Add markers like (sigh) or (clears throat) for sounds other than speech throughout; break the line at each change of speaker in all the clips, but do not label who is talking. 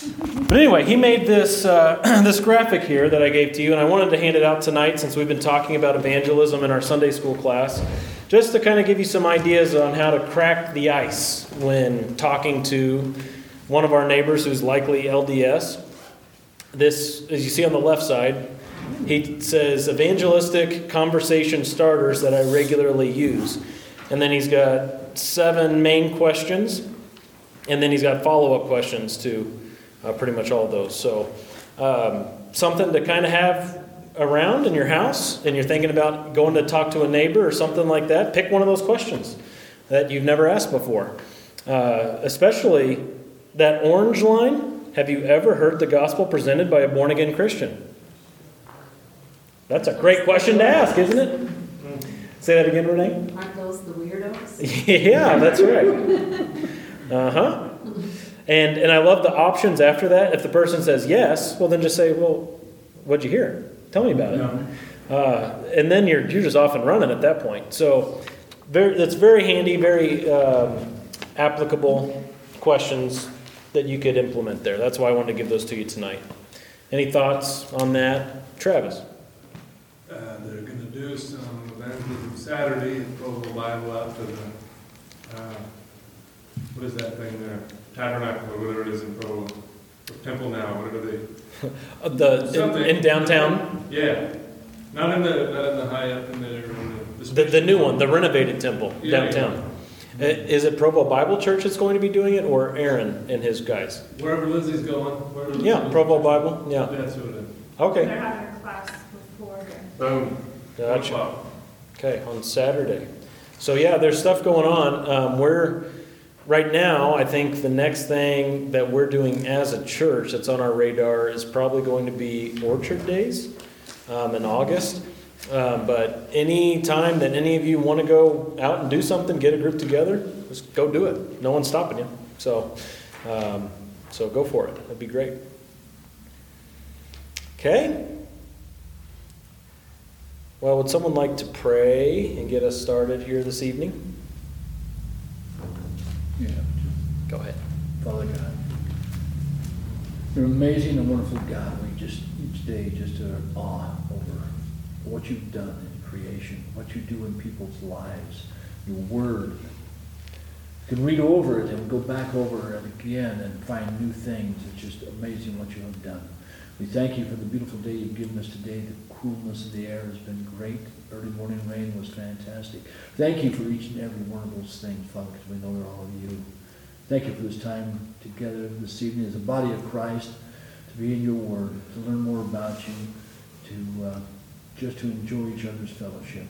But anyway, he made this, uh, (clears throat) this graphic here that I gave to you, and I wanted to hand it out tonight since we've been talking about evangelism in our Sunday school class, just to kind of give you some ideas on how to crack the ice when talking to one of our neighbors who's likely LDS. This, as you see on the left side, he says evangelistic conversation starters that I regularly use. And then he's got seven main questions, and then he's got follow up questions to uh, pretty much all of those. So, um, something to kind of have around in your house, and you're thinking about going to talk to a neighbor or something like that, pick one of those questions that you've never asked before. Uh, especially that orange line have you ever heard the gospel presented by a born again Christian? That's a great question to ask, isn't it? Say that again,
Renee. Aren't those the weirdos? (laughs)
yeah, that's right. (laughs) Uh huh. And and I love the options after that. If the person says yes, well then just say, well, what'd you hear? Tell me about it. Uh, and then you're you're just off and running at that point. So very, that's very handy, very um, applicable questions that you could implement there. That's why I wanted to give those to you tonight. Any thoughts on that, Travis?
Uh, they're going to do some evangelism Saturday and pull the Bible out to the, uh, what is that thing there? Tabernacle or whatever it is in Provo. Temple now, whatever they. (laughs)
Uh, the in, in, downtown.
Yeah, not in the not in the high up in there.
The, the, the, new one, the renovated temple yeah, downtown. Yeah. Is it Provo Bible Church that's going to be doing it, or Aaron and his guys?
Wherever Lindsay's going. Wherever
yeah, Provo Bible. Yeah.
That's what it is.
Okay.
They're having a class before.
Boom.
Gotcha. Okay, on Saturday. So yeah, there's stuff going on. Um, we're right now. I think the next thing that we're doing as a church that's on our radar is probably going to be Orchard Days um, in August. Um, but any time that any of you want to go out and do something, get a group together, just go do it. No one's stopping you. So, um, so go for it. That'd be great. Okay. Well, would someone like to pray and get us started here this evening?
Yeah.
Go ahead.
Father God, you're amazing and wonderful God. We just, each day, just are awe over what you've done in creation, what you do in people's lives, your word. You can read over it and go back over it again and find new things. It's just amazing what you have done. We thank you for the beautiful day you've given us today. The coolness of the air has been great. Early morning rain was fantastic. Thank you for each and every one of those things, Father, because we know they're all of you. Thank you for this time together this evening as a body of Christ to be in your word, to learn more about you, to uh, just to enjoy each other's fellowship.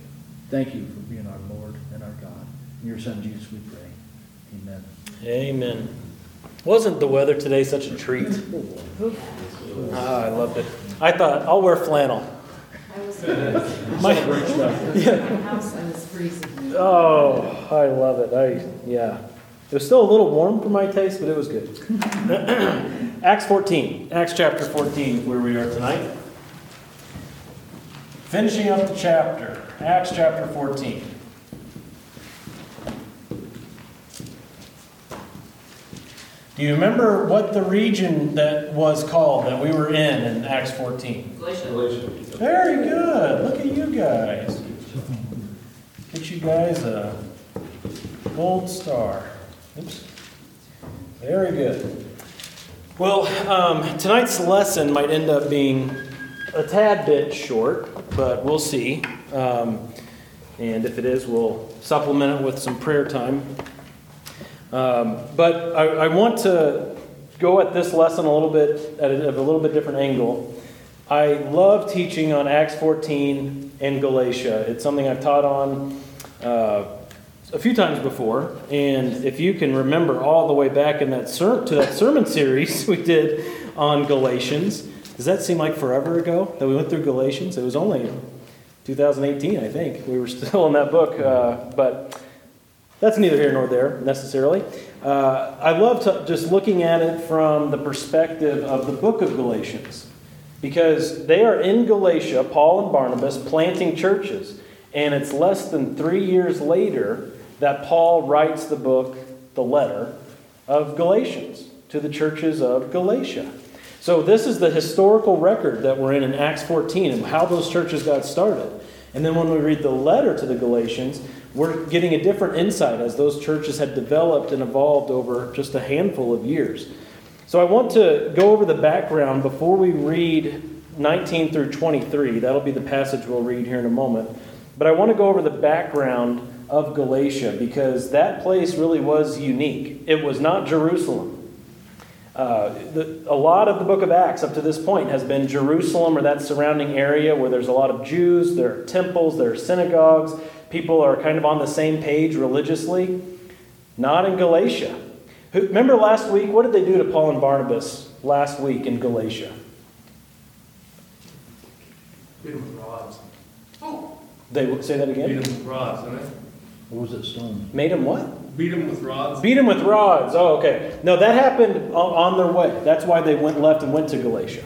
Thank you for being our Lord and our God. In your Son Jesus we pray. Amen.
Amen. Wasn't the weather today such a treat? (laughs) Ah, I loved it. I thought I'll wear flannel.
I was (laughs) My, (laughs) yeah. house I was freezing.
Oh, I love it. I yeah. It was still a little warm for my taste, but it was good. (laughs) Acts 14, Acts chapter 14, where we are tonight. Finishing up the chapter, Acts chapter 14. Do you remember what the region that was called that we were in in Acts 14?
Galatia.
Very good. Look at you guys. Get you guys a gold star. Oops. Very good. Well, um, tonight's lesson might end up being a tad bit short, but we'll see. Um, and if it is, we'll supplement it with some prayer time. Um, but I, I, want to go at this lesson a little bit at a, a little bit different angle. I love teaching on Acts 14 and Galatia. It's something I've taught on uh, a few times before, and if you can remember all the way back in that ser- to that sermon (laughs) series we did on Galatians, does that seem like forever ago that we went through Galatians? It was only 2018, I think. We were still (laughs) in that book, uh, but that's neither here nor there necessarily. Uh, I love to, just looking at it from the perspective of the book of Galatians because they are in Galatia, Paul and Barnabas, planting churches. And it's less than three years later that Paul writes the book, the letter of Galatians. to the churches of Galatia. So, this is the historical record that we're in in Acts 14 and how those churches got started. And then when we read the letter to the Galatians, we're getting a different insight as those churches had developed and evolved over just a handful of years. So, I want to go over the background before we read 19 through 23. That'll be the passage we'll read here in a moment. But I want to go over the background of Galatia because that place really was unique. It was not Jerusalem. Uh, the, a lot of the book of Acts up to this point has been Jerusalem or that surrounding area where there's a lot of Jews, there are temples, there are synagogues. People are kind of on the same page religiously. Not in Galatia. Remember last week, what did they do to Paul and Barnabas last week in Galatia?
Beat them with rods. Oh.
They say that again.
Beat them with rods, didn't they?
What was it, stone?
Made them what?
Beat them with rods.
Beat them with rods. Oh, okay. No, that happened on, on their way. That's why they went left and went to Galatia.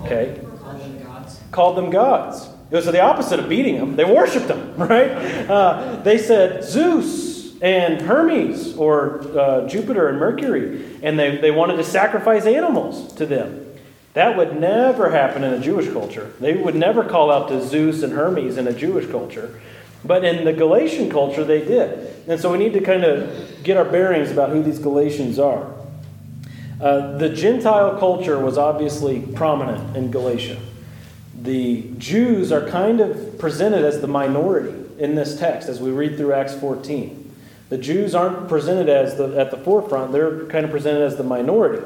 Okay.
Call them gods.
Called them gods. It was the opposite of beating them. They worshipped them, (laughs) right? Uh, they said Zeus and Hermes or uh, Jupiter and Mercury, and they, they wanted to sacrifice animals to them. That would never happen in a Jewish culture. They would never call out to Zeus and Hermes in a Jewish culture. But in the Galatian culture, they did. And so we need to kind of get our bearings about who these Galatians are. Uh, the Gentile culture was obviously prominent in Galatia. The Jews are kind of presented as the minority in this text as we read through Acts 14. The Jews aren't presented as the, at the forefront, they're kind of presented as the minority.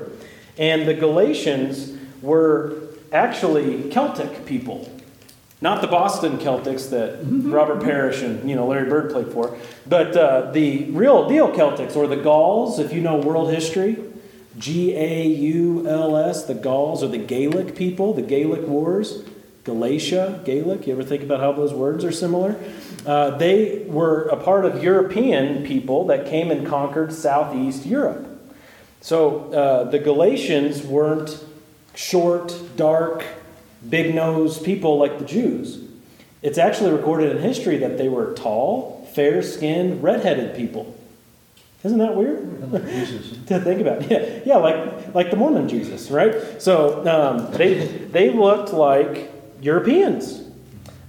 And the Galatians were actually Celtic people. Not the Boston Celtics that Robert Parrish and you know Larry Bird played for, but uh, the real deal Celtics or the Gauls. If you know world history, G A U L S, the Gauls or the Gaelic people, the Gaelic Wars, Galatia, Gaelic. You ever think about how those words are similar? Uh, they were a part of European people that came and conquered Southeast Europe. So uh, the Galatians weren't short, dark, big nosed people like the Jews. It's actually recorded in history that they were tall, fair skinned, red headed people. Isn't that weird? (laughs) To think about. Yeah, yeah, like like the Mormon Jesus, right? So um, they they looked like Europeans,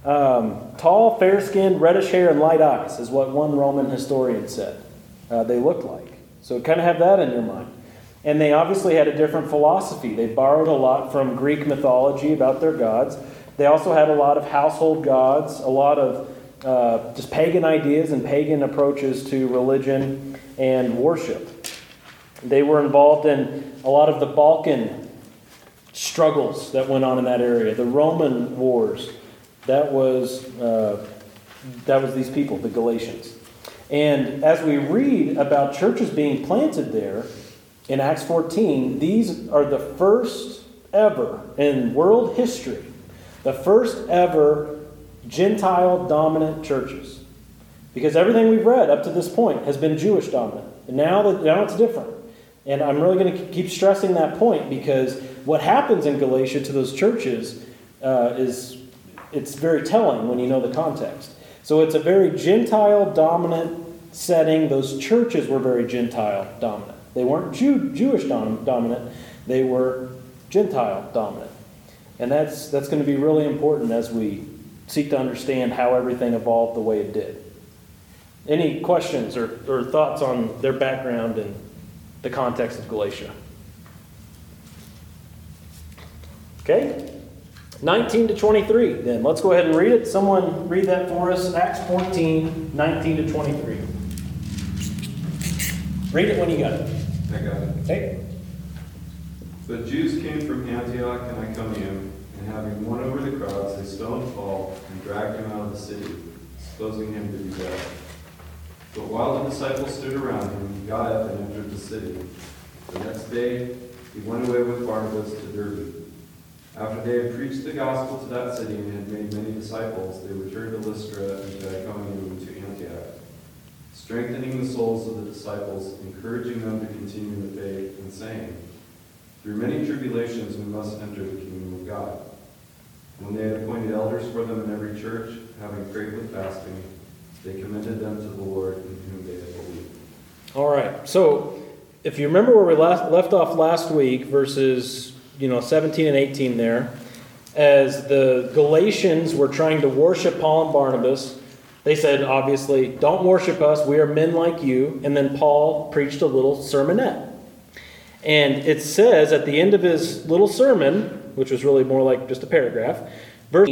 um, tall, fair skinned, reddish hair, and light eyes, is what one Roman historian said. Uh, they looked like. So kind of have that in your mind. And they obviously had a different philosophy. They borrowed a lot from Greek mythology about their gods. They also had a lot of household gods, a lot of uh, just pagan ideas and pagan approaches to religion and worship. They were involved in a lot of the Balkan struggles that went on in that area, the Roman wars. That was, uh, that was these people, the Galatians. And as we read about churches being planted there in Acts 14, these are the first ever in world history, the first ever Gentile dominant churches. Because everything we've read up to this point has been Jewish dominant. And now, that, now it's different. And I'm really going to keep stressing that point because what happens in Galatia to those churches uh, is it's very telling when you know the context. So it's a very Gentile dominant setting. Those churches were very Gentile dominant. They weren't Jew, Jewish dom- dominant, they were Gentile dominant. And that's, that's going to be really important as we seek to understand how everything evolved the way it did. Any questions or, or thoughts on their background and the context of Galatia? Okay? 19 to 23, then. Let's go ahead and read it. Someone read that for us. Acts 14, 19 to 23. Read it when you got it.
I got it.
Okay?
The Jews came from Antioch and Iconium, and having won over the crowds, they stoned Paul and dragged him out of the city, supposing him to be dead. But while the disciples stood around him, he got up and entered the city. The next day, he went away with Barnabas to Derbe. After they had preached the gospel to that city and had made many disciples, they returned to Lystra and Iconium and to Antioch, strengthening the souls of the disciples, encouraging them to continue in the faith, and saying, Through many tribulations we must enter the kingdom of God. When they had appointed elders for them in every church, having prayed with fasting, they commended them to the Lord in whom they had believed.
All right. So if you remember where we left off last week, verses you know 17 and 18 there, as the Galatians were trying to worship Paul and Barnabas, they said obviously, "Don't worship us. We are men like you." And then Paul preached a little sermonette, and it says at the end of his little sermon, which was really more like just a paragraph, verse.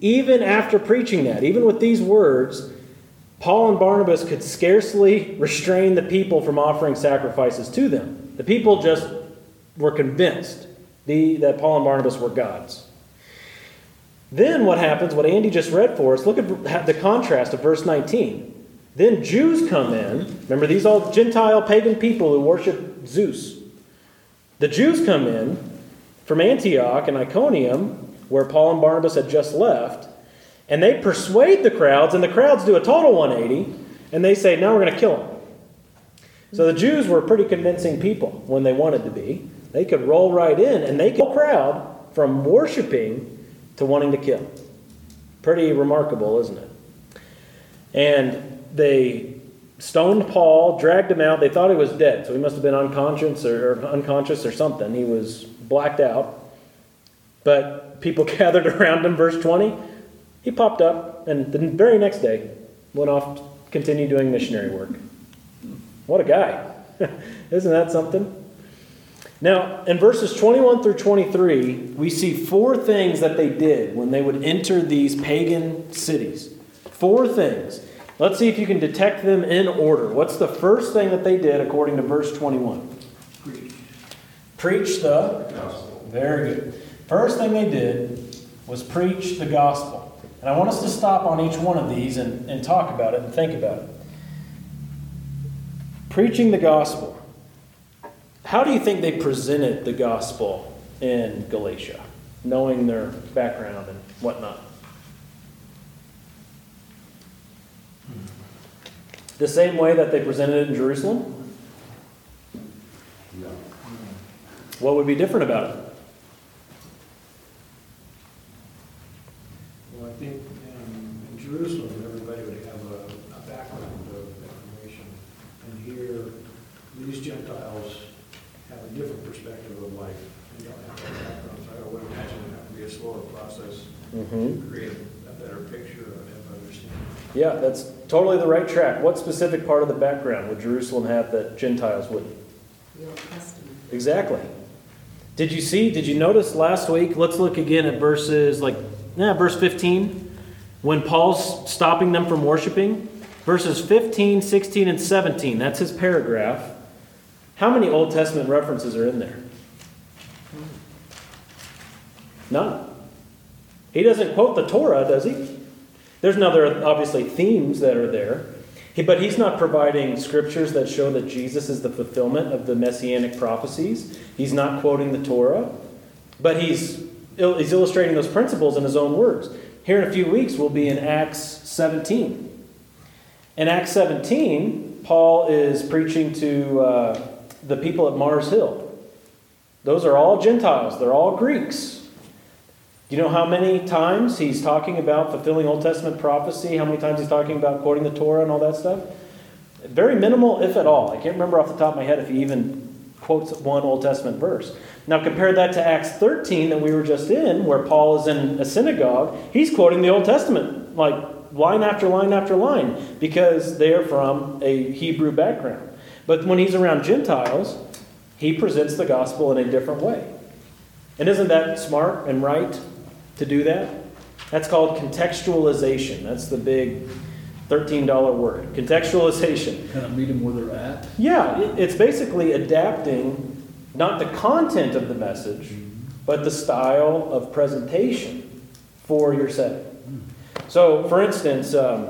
Even after preaching that, even with these words, Paul and Barnabas could scarcely restrain the people from offering sacrifices to them. The people just were convinced the, that Paul and Barnabas were gods. Then what happens, what Andy just read for us, look at the contrast of verse 19. Then Jews come in. Remember, these all Gentile pagan people who worship Zeus. The Jews come in from Antioch and Iconium, where Paul and Barnabas had just left, and they persuade the crowds, and the crowds do a total 180, and they say, now we're going to kill him. So the Jews were pretty convincing people when they wanted to be. They could roll right in, and they could crowd from worshiping to wanting to kill. Pretty remarkable, isn't it? And they stoned Paul, dragged him out. They thought he was dead, so he must have been unconscious or, or unconscious or something. He was blacked out. But people (laughs) gathered around him, verse 20 he popped up and the very next day went off to continue doing missionary work. What a guy. (laughs) Isn't that something? Now, in verses 21 through 23, we see four things that they did when they would enter these pagan cities. Four things. Let's see if you can detect them in order. What's the first thing that they did according to verse 21? Preach. Preach the gospel. Very good. First thing they did was preach the gospel. And I want us to stop on each one of these and, and talk about it and think about it. Preaching the gospel. How do you think they presented the gospel in Galatia, knowing their background and whatnot? The same way that they presented it in Jerusalem? No. What would be different about it?
Well, I think um, in Jerusalem, everybody would have a, a background of information. And here, these Gentiles different perspective of life. They don't have that background, so I would imagine it have to be a slower process
mm-hmm.
to create a better picture of understanding.
Yeah, that's totally the right track. What specific part of the background would Jerusalem have that Gentiles wouldn't?
The Old Testament.
Exactly. Did you see, did you notice last week? Let's look again at verses like yeah, verse 15, when Paul's stopping them from worshiping. Verses 15, 16, and 17, that's his paragraph. How many Old Testament references are in there? None. He doesn't quote the Torah, does he? There's another, obviously, themes that are there. He, but he's not providing scriptures that show that Jesus is the fulfillment of the messianic prophecies. He's not quoting the Torah. But he's he's illustrating those principles in his own words. Here in a few weeks, we'll be in Acts 17. In Acts 17, Paul is preaching to uh, the people at Mars Hill. Those are all Gentiles, they're all Greeks. Do you know how many times he's talking about fulfilling Old Testament prophecy? How many times he's talking about quoting the Torah and all that stuff? Very minimal, if at all. I can't remember off the top of my head if he even quotes one Old Testament verse. Now, compare that to Acts 13 that we were just in, where Paul is in a synagogue. He's quoting the Old Testament, like line after line after line, because they are from a Hebrew background. But when he's around Gentiles, he presents the gospel in a different way. And isn't that smart and right to do that? That's called contextualization. That's the big $13 word. Contextualization.
Kind of meet them where they're at?
Yeah, it's basically adapting not the content of the message, but the style of presentation for your setting. So, for instance, um,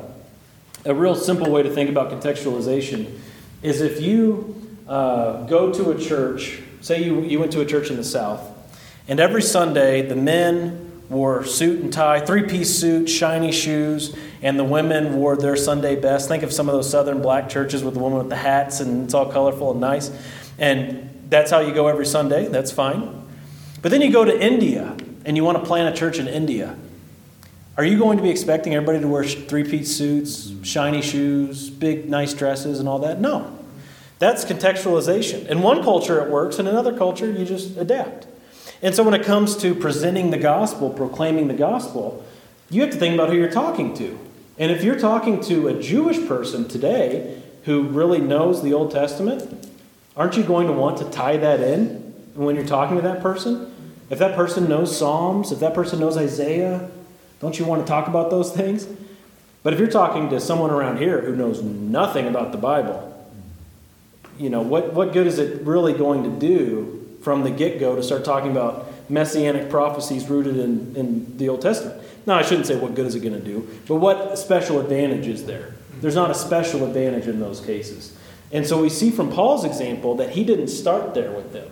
a real simple way to think about contextualization is if you uh, go to a church, say you, you went to a church in the South, and every Sunday the men wore suit and tie, three piece suit, shiny shoes, and the women wore their Sunday best. Think of some of those southern black churches with the women with the hats and it's all colorful and nice. And that's how you go every Sunday. That's fine. But then you go to India and you want to plant a church in India. Are you going to be expecting everybody to wear three piece suits, shiny shoes, big, nice dresses, and all that? No. That's contextualization. In one culture, it works, in another culture, you just adapt. And so, when it comes to presenting the gospel, proclaiming the gospel, you have to think about who you're talking to. And if you're talking to a Jewish person today who really knows the Old Testament, aren't you going to want to tie that in when you're talking to that person? If that person knows Psalms, if that person knows Isaiah, don't you want to talk about those things? But if you're talking to someone around here who knows nothing about the Bible, you know, what, what good is it really going to do from the get go to start talking about messianic prophecies rooted in, in the Old Testament? Now, I shouldn't say what good is it going to do, but what special advantage is there? There's not a special advantage in those cases. And so we see from Paul's example that he didn't start there with them.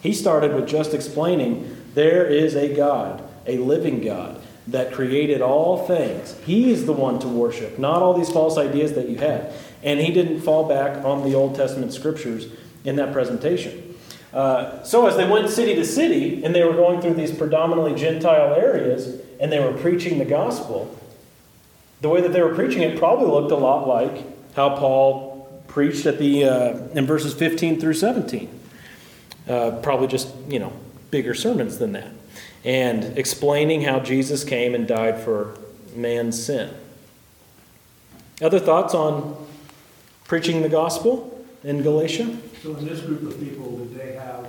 He started with just explaining there is a God, a living God, that created all things. He is the one to worship, not all these false ideas that you had. And he didn't fall back on the Old Testament scriptures in that presentation. Uh, so, as they went city to city and they were going through these predominantly Gentile areas and they were preaching the gospel, the way that they were preaching it probably looked a lot like how Paul preached at the uh, in verses 15 through 17. Uh, probably just you know bigger sermons than that, and explaining how Jesus came and died for man's sin. Other thoughts on preaching the gospel in Galatia?
So in this group of people, did they have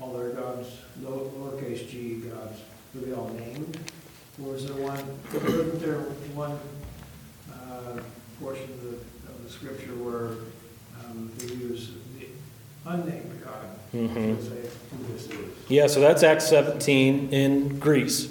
all their gods, low- lowercase g gods, were they all named? Or is there one, wasn't there one uh, portion of the, of the scripture where um, they use unnamed God
Mhm.
say who this is?
Yeah, so that's Acts 17 in Greece,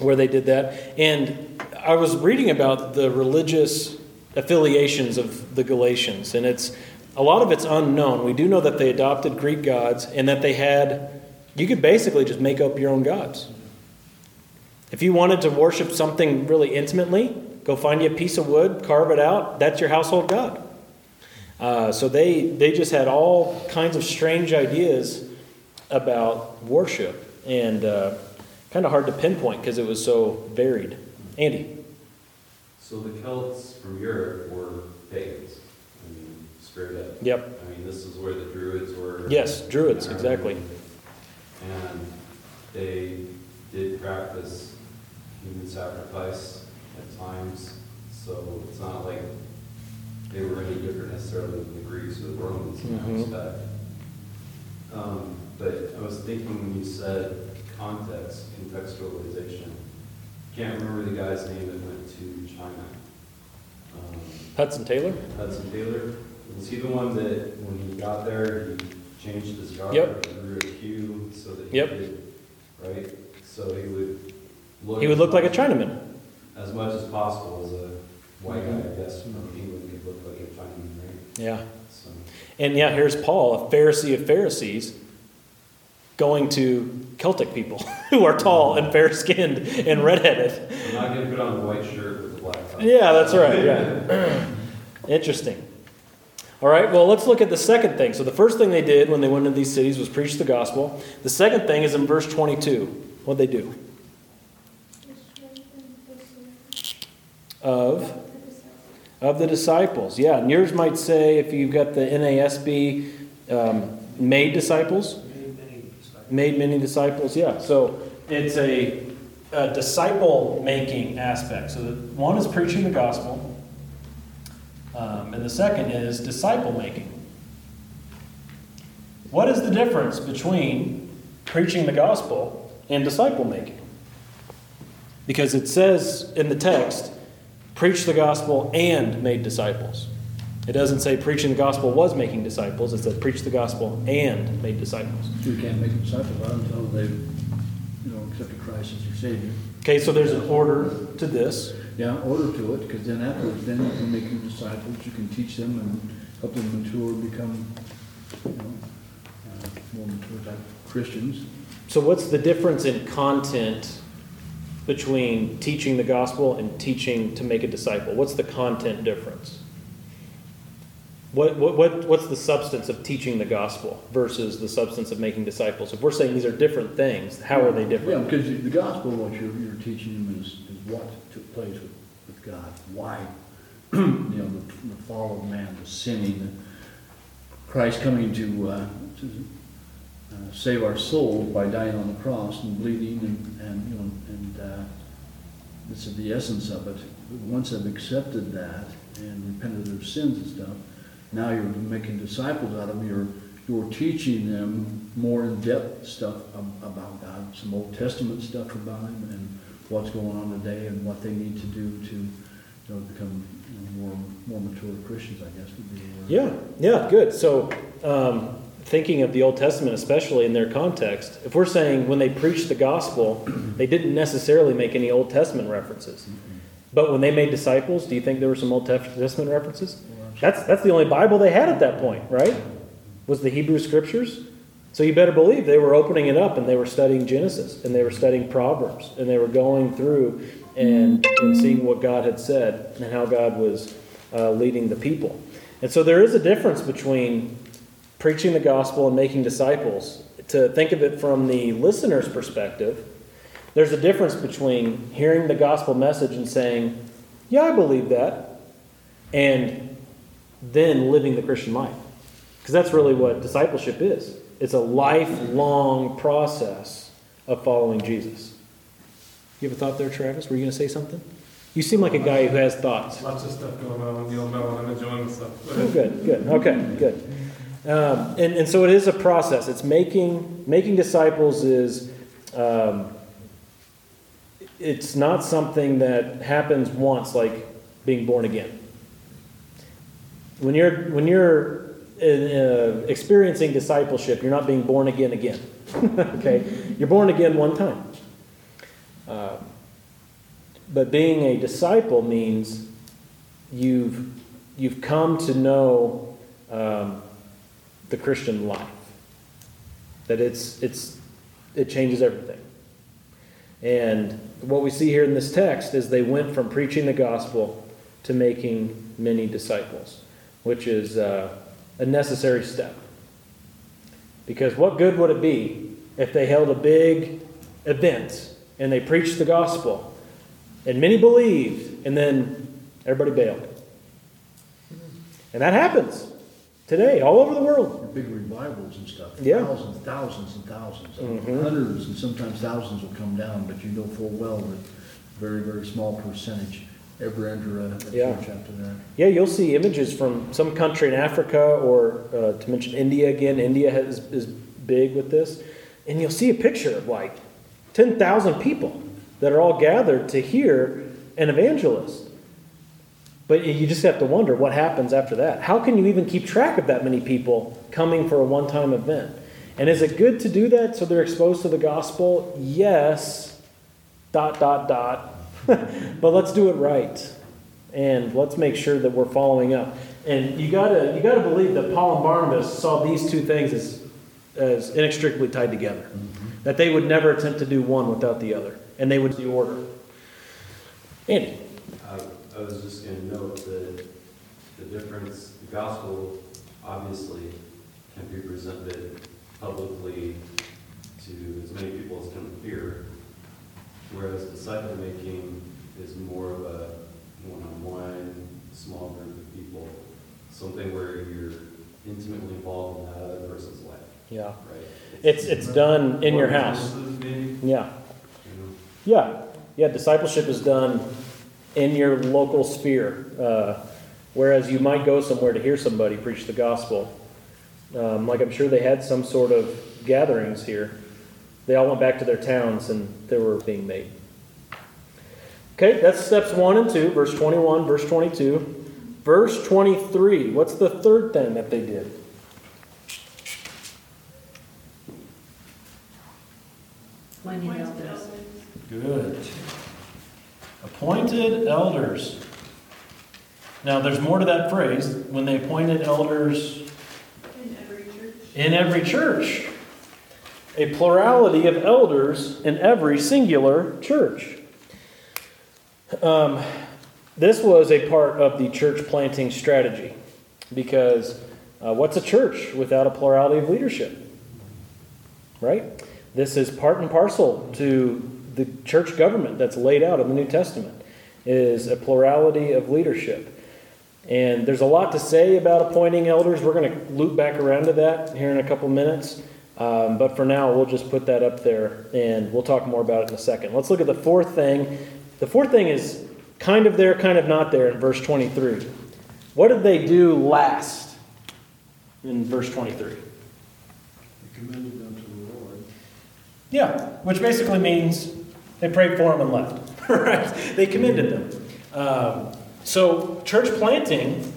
where they did that. And I was reading about the religious affiliations of the Galatians, and it's a lot of it's unknown. We do know that they adopted Greek gods and that they had, you could basically just make up your own gods. If you wanted to worship something really intimately, go find you a piece of wood, carve it out, that's your household god. Uh, so they, they just had all kinds of strange ideas about worship and uh, kind of hard to pinpoint because it was so varied. Andy.
So the Celts from Europe were pagans. I mean, straight up.
Yep.
I mean, this is where the Druids were.
Yes, Druids, exactly.
And they did practice human sacrifice at times, so it's not like they were any different necessarily than the Greeks or the Romans in that
Mhm.
respect. Um, But I was thinking when you said context, contextualization, can't remember the guy's name that went to China. Um,
Hudson Taylor?
Hudson Taylor, was he the one that, when he got there, he changed his garb?
Yep.
and Grew a queue so that he
Yep.
could, right? So he would look.
He would look like a Chinaman.
As much as possible as a white guy, I guess, from England could look like a Chinaman, right?
Yeah.
So,
And yeah, here's Paul, a Pharisee of Pharisees, going to Celtic people (laughs) who are tall and fair skinned and redheaded.
I'm not gonna put on a white shirt with a black tie.
Yeah, that's right. Yeah. (clears throat) Interesting. All right, well, let's look at the second thing. So, the first thing they did when they went into these cities was preach the gospel. The second thing is in verse 22. What'd they do? Of of the disciples. Yeah, and yours might say, if you've got the NASB, um, made disciples, made many disciples. Yeah, so it's a, a disciple making aspect. So, the, one is preaching the gospel, um, and the second is disciple making. What is the difference between preaching the gospel and disciple making? Because it says in the text, preach the gospel and made disciples. It doesn't say preaching the gospel was making disciples, it said preach the gospel and made disciples.
You can't make disciples out until they've, you know, accepted Christ as their Savior.
Okay, so there's an order to this.
Yeah, order to it, because then afterwards, then you can make them disciples, you can teach them and help them mature, become, you know, uh, more mature type Christians.
So, what's the difference in content between teaching the gospel and teaching to make a disciple? What's the content difference? What, what, what, what's the substance of teaching the gospel versus the substance of making disciples? If we're saying these are different things, how are they different?
Yeah, because the gospel, what you're, you're teaching them is, is what took place with, with God, why, (clears throat) you know, the, the fall of man, the sinning, Christ coming to, uh, to uh, save our souls by dying on the cross and bleeding and, and you know, and uh, this is the essence of it. Once they've accepted that and repented of their sins and stuff, now you're making disciples out of them. You're you're teaching them more in-depth stuff about God, some Old Testament stuff about Him, and what's going on today, and what they need to do to, you know, become you know, more more mature Christians. I guess would be.
Yeah, yeah, good. So, um, thinking of the Old Testament, especially in their context, if we're saying when they preached the gospel, (clears throat) they didn't necessarily make any Old Testament references. But when they made disciples, do you think there were some Old Testament references? That's, that's the only Bible they had at that point, right? Was the Hebrew Scriptures. So you better believe they were opening it up and they were studying Genesis and they were studying Proverbs and they were going through and, and seeing what God had said and how God was uh, leading the people. And so there is a difference between preaching the gospel and making disciples. To think of it from the listener's perspective, there's a difference between hearing the gospel message and saying, Yeah, I believe that, and then living the Christian life. Because that's really what discipleship is it's a lifelong process of following Jesus. You have a thought there, Travis? Were you going to say something? You seem like a guy who has thoughts.
Lots of stuff going on, you'll know, I'm enjoying the stuff.
Oh, good, good. Okay, good. Um, and, and so it is a process. It's making making disciples is um, it's not something that happens once, like being born again. When you're when you're uh, experiencing discipleship, you're not being born again again. (laughs) okay, you're born again one time. Uh, but being a disciple means you've you've come to know um, the Christian life. That it's it's it changes everything. And what we see here in this text is they went from preaching the gospel to making many disciples, which is uh, a necessary step. Because what good would it be if they held a big event and they preached the gospel and many believed and then everybody bailed? And that happens today all over the world.
Big revivals and stuff.
Yeah.
Thousands, thousands and 1000s
Mhm.
Hundreds and sometimes thousands will come down, but you know full well that very, very small percentage ever enter a, a
Yeah.
church after that.
Yeah, you'll see images from some country in Africa, or uh, to mention India again. India has, is big with this, and you'll see a picture of like ten thousand people that are all gathered to hear an evangelist. But you just have to wonder what happens after that. How can you even keep track of that many people coming for a one-time event? And is it good to do that so they're exposed to the gospel? Yes. Dot dot dot. (laughs) but let's do it right and let's make sure that we're following up. And you gotta you gotta believe that Paul and Barnabas saw these two things as as inextricably tied together. Mm-hmm. That they would never attempt to do one without the other, and they would the order. Andy,
I, was just gonna note that the difference, the gospel obviously can be presented publicly to as many people as can hear, whereas disciple making is more of a one-on-one, small group of people, something where you're intimately involved in that other person's life,
yeah,
right?
it's it's done in your house. Yeah, yeah, yeah. Discipleship is done in your local sphere, uh, whereas you might go somewhere to hear somebody preach the gospel. Um, like I'm sure they had some sort of gatherings here. They all went back to their towns and they were being made. Okay, that's steps one and two, verse 21, verse 22. Verse 23, what's the third thing that they did?
Appointing elders.
Good. Appointed elders. Now, there's more to that phrase. When they appointed elders
In every church.
in every church, a plurality of elders in every singular church. Um, this was a part of the church planting strategy because uh, what's a church without a plurality of leadership? Right? This is part and parcel to the church government that's laid out in the New Testament is a plurality of leadership. And there's a lot to say about appointing elders. We're going to loop back around to that here in a couple minutes. Um, but for now, we'll just put that up there and we'll talk more about it in a second. Let's look at the fourth thing. The fourth thing is kind of there, kind of not there in verse 23. What did they do last in verse 23?
He commended them to the Lord.
Yeah, which basically means they prayed for them and left. (laughs) right? They commended them. Um, so, church planting,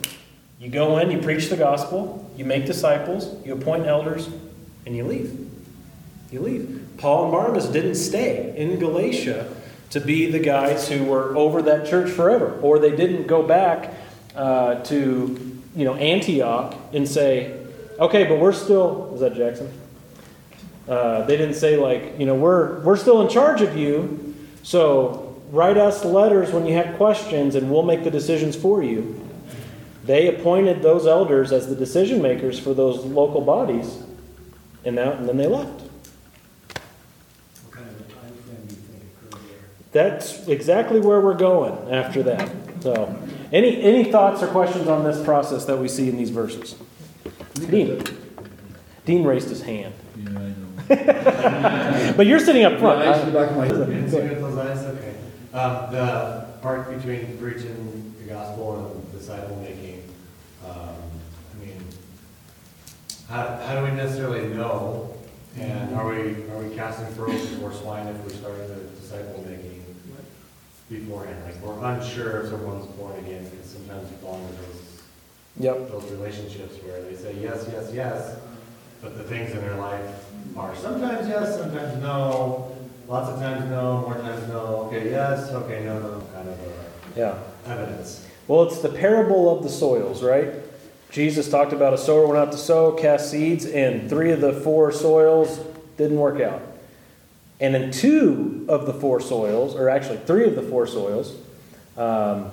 you go in, you preach the gospel, you make disciples, you appoint elders, and you leave. You leave. Paul and Barnabas didn't stay in Galatia to be the guys who were over that church forever, or they didn't go back uh, to you know Antioch and say, okay, but we're still. Is that Jackson? Uh, they didn't say like, you know, we're we're still in charge of you, so write us letters when you have questions, and we'll make the decisions for you. They appointed those elders as the decision makers for those local bodies, and now and then they left.
Kind of a time frame do you think occurred there?
That's exactly where we're going after that. So, any any thoughts or questions on this process that we see in these verses? Dean. Dean raised his hand,
Yeah, I know. (laughs)
but you're sitting up front.
Yeah, I used to back my
You
head.
didn't see it with those eyes? Okay. Um, the part between preaching the gospel and disciple making, um, I mean, how, how do we necessarily know? And are we, are we casting pearls before swine if we're starting the disciple making beforehand? Like, we're unsure if someone's born again, because sometimes you fall into those,
Yep.
those relationships where they say yes, yes, yes, but the things in their life are sometimes yes, sometimes no, lots of times no, more times no, okay, yes, okay, no, no, kind of uh,
Yeah.
evidence.
Well, it's the parable of the soils, right? Jesus talked about a sower went out to sow, cast seeds, and three of the four soils didn't work out. And in two of the four soils, or actually three of the four soils, um,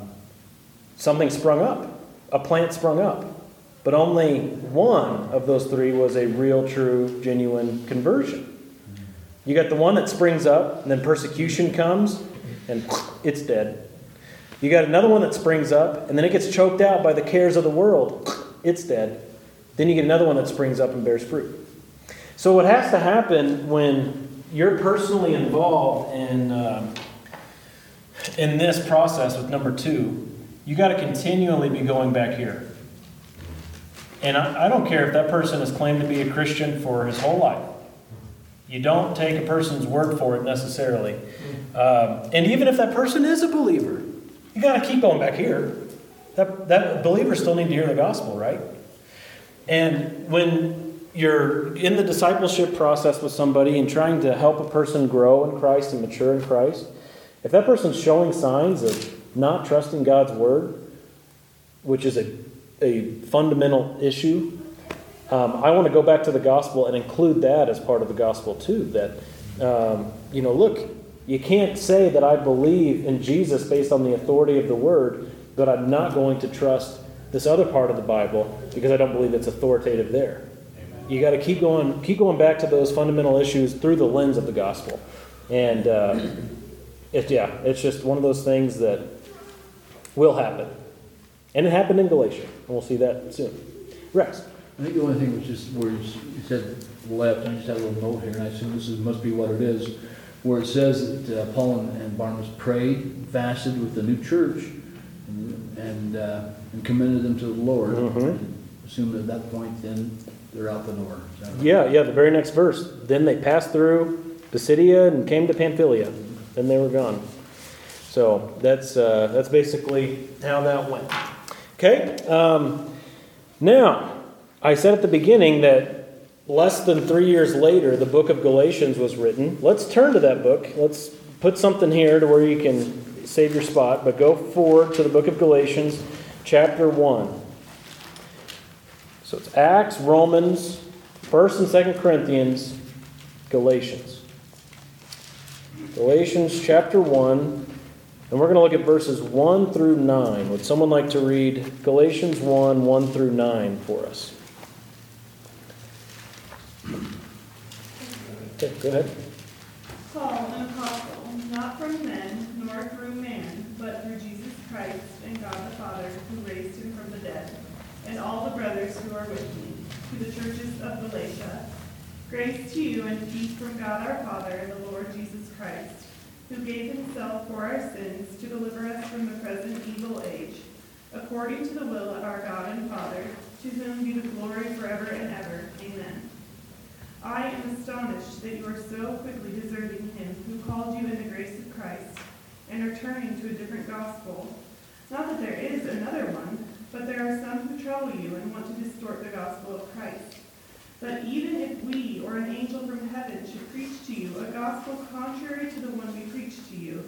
something sprung up. A plant sprung up. But only one of those three was a real, true, genuine conversion. You got the one that springs up, and then persecution comes, and (sniffs) it's dead. You got another one that springs up, and then it gets choked out by the cares of the world. (sniffs) It's dead. Then you get another one that springs up and bears fruit. So, what has to happen when you're personally involved in, um, in this process with number two, you got to continually be going back here. And I, I don't care if that person has claimed to be a Christian for his whole life. You don't take a person's word for it necessarily. Um, and even if that person is a believer, you got to keep going back here. That, that believers still need to hear the gospel, right? And when you're in the discipleship process with somebody and trying to help a person grow in Christ and mature in Christ, if that person's showing signs of not trusting God's word, which is a, a fundamental issue, um, I want to go back to the gospel and include that as part of the gospel too. That, um, you know, look, you can't say that I believe in Jesus based on the authority of the word, but I'm not going to trust this other part of the Bible because I don't believe it's authoritative there. You got to keep going, keep going back to those fundamental issues through the lens of the gospel, and uh, it, yeah, it's just one of those things that will happen, and it happened in Galatia, and we'll see that soon. Rex.
I think the only thing was just where you said left, I just had a little note here, and I assume this is, must be what it is, where it says that uh, Paul and- and Barnabas prayed, fasted with the new church, and- and, uh, and commended them to the Lord.
Mhm.
Assume at that point, then, they're out the door.
Yeah, yeah, the very next verse. Then they passed through Pisidia and came to Pamphylia. Then they were gone. So that's uh, that's basically how that went. Okay. Um, now, I said at the beginning that less than three years later, the book of Galatians was written. Let's turn to that book. Let's put something here to where you can save your spot. But go forward to the book of Galatians, chapter one. So it's Acts, Romans, 1st and 2nd Corinthians, Galatians. Galatians chapter 1, and we're going to look at verses 1 through 9. Would someone like to read Galatians 1, 1 through 9 for us? Okay, go ahead.
Paul, an apostle, not from men, nor through man, but through Jesus Christ and God the Father who raised him from the dead, and all the brothers who are with me, to the churches of Galatia. Grace to you and peace from God our Father and the Lord Jesus Christ, who gave himself for our sins to deliver us from the present evil age, according to the will of our God and Father, to whom be the glory forever and ever. Amen. I am astonished that you are so quickly deserting him who called you in the grace of Christ, and are turning to a different gospel. Not that there is another one, but there are some who trouble you and want to distort the gospel of Christ. But even if we or an angel from heaven should preach to you a gospel contrary to the one we preached to you,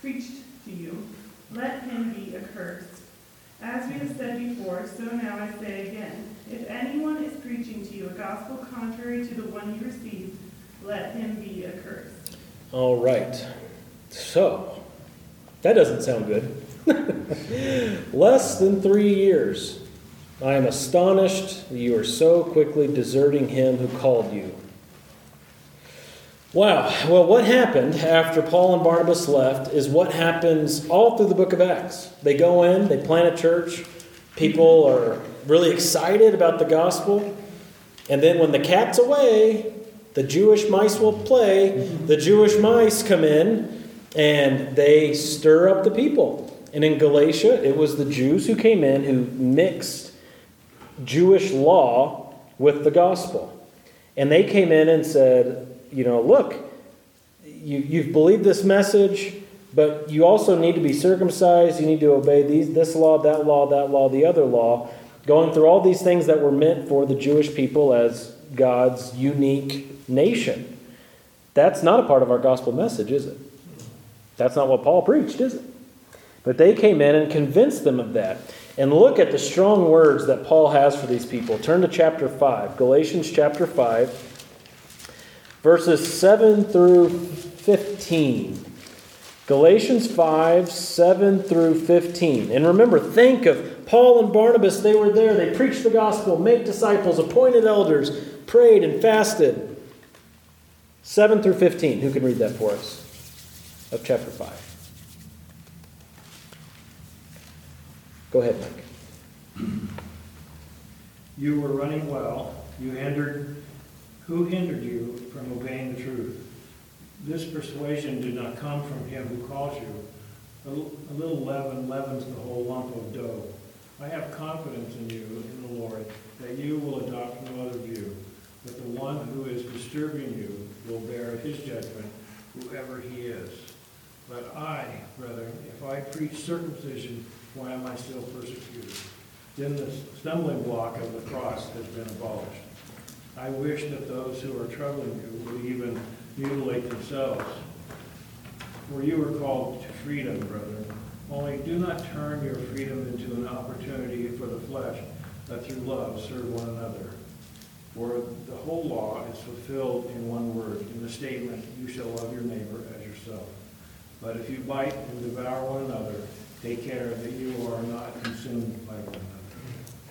preached to you, let him be accursed. As we have said before, so now I say again, if anyone is preaching to you a gospel contrary to the one you received, let him be accursed.
All right. So, that doesn't sound good. (laughs) Less than three years. I am astonished that you are so quickly deserting him who called you. Wow. Well, what happened after Paul and Barnabas left is what happens all through the book of Acts. They go in, they plant a church, people are really excited about the gospel, and then when the cat's away, the Jewish mice will play, the Jewish mice come in and they stir up the people. And in Galatia, it was the Jews who came in who mixed Jewish law with the gospel. And they came in and said, you know, look, you, you've believed this message, but you also need to be circumcised. You need to obey these, this law, that law, that law, the other law. Going through all these things that were meant for the Jewish people as God's unique nation. That's not a part of our gospel message, is it? That's not what Paul preached, is it? But they came in and convinced them of that. And look at the strong words that Paul has for these people. Turn to chapter 5, Galatians chapter 5, verses 7 through 15. Galatians 5, 7 through 15. And remember, think of Paul and Barnabas. They were there. They preached the gospel, made disciples, appointed elders, prayed and fasted. 7 through 15. Who can read that for us? Of chapter 5. Go ahead, Mike.
You were running well, you hindered, who hindered you from obeying the truth? This persuasion did not come from him who calls you. A little leaven leavens the whole lump of dough. I have confidence in you, in the Lord, that you will adopt no other view, but the one who is disturbing you will bear his judgment, whoever he is. But I, brethren, if I preach circumcision, why am I still persecuted? Then the stumbling block of the cross has been abolished. I wish that those who are troubling you would even mutilate themselves. For you were called to freedom, brethren. Only do not turn your freedom into an opportunity for the flesh, but through love serve one another. For the whole law is fulfilled in one word, in the statement, you shall love your neighbor as yourself. But if you bite and devour one another, take care that you are not consumed by one another.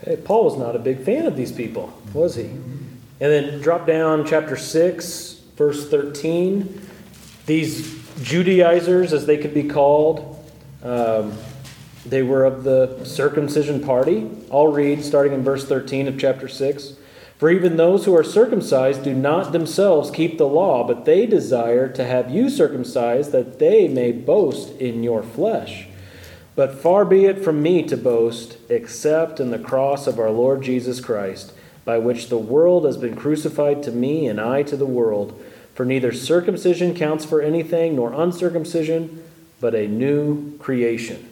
Hey, Paul was not a big fan of these people, was he? And then drop down chapter 6, verse 13. These Judaizers, as they could be called, um, they were of the circumcision party. I'll read starting in verse 13 of chapter 6. For even those who are circumcised do not themselves keep the law, but they desire to have you circumcised, that they may boast in your flesh. But far be it from me to boast, except in the cross of our Lord Jesus Christ, by which the world has been crucified to me, and I to the world. For neither circumcision counts for anything, nor uncircumcision, but a new creation.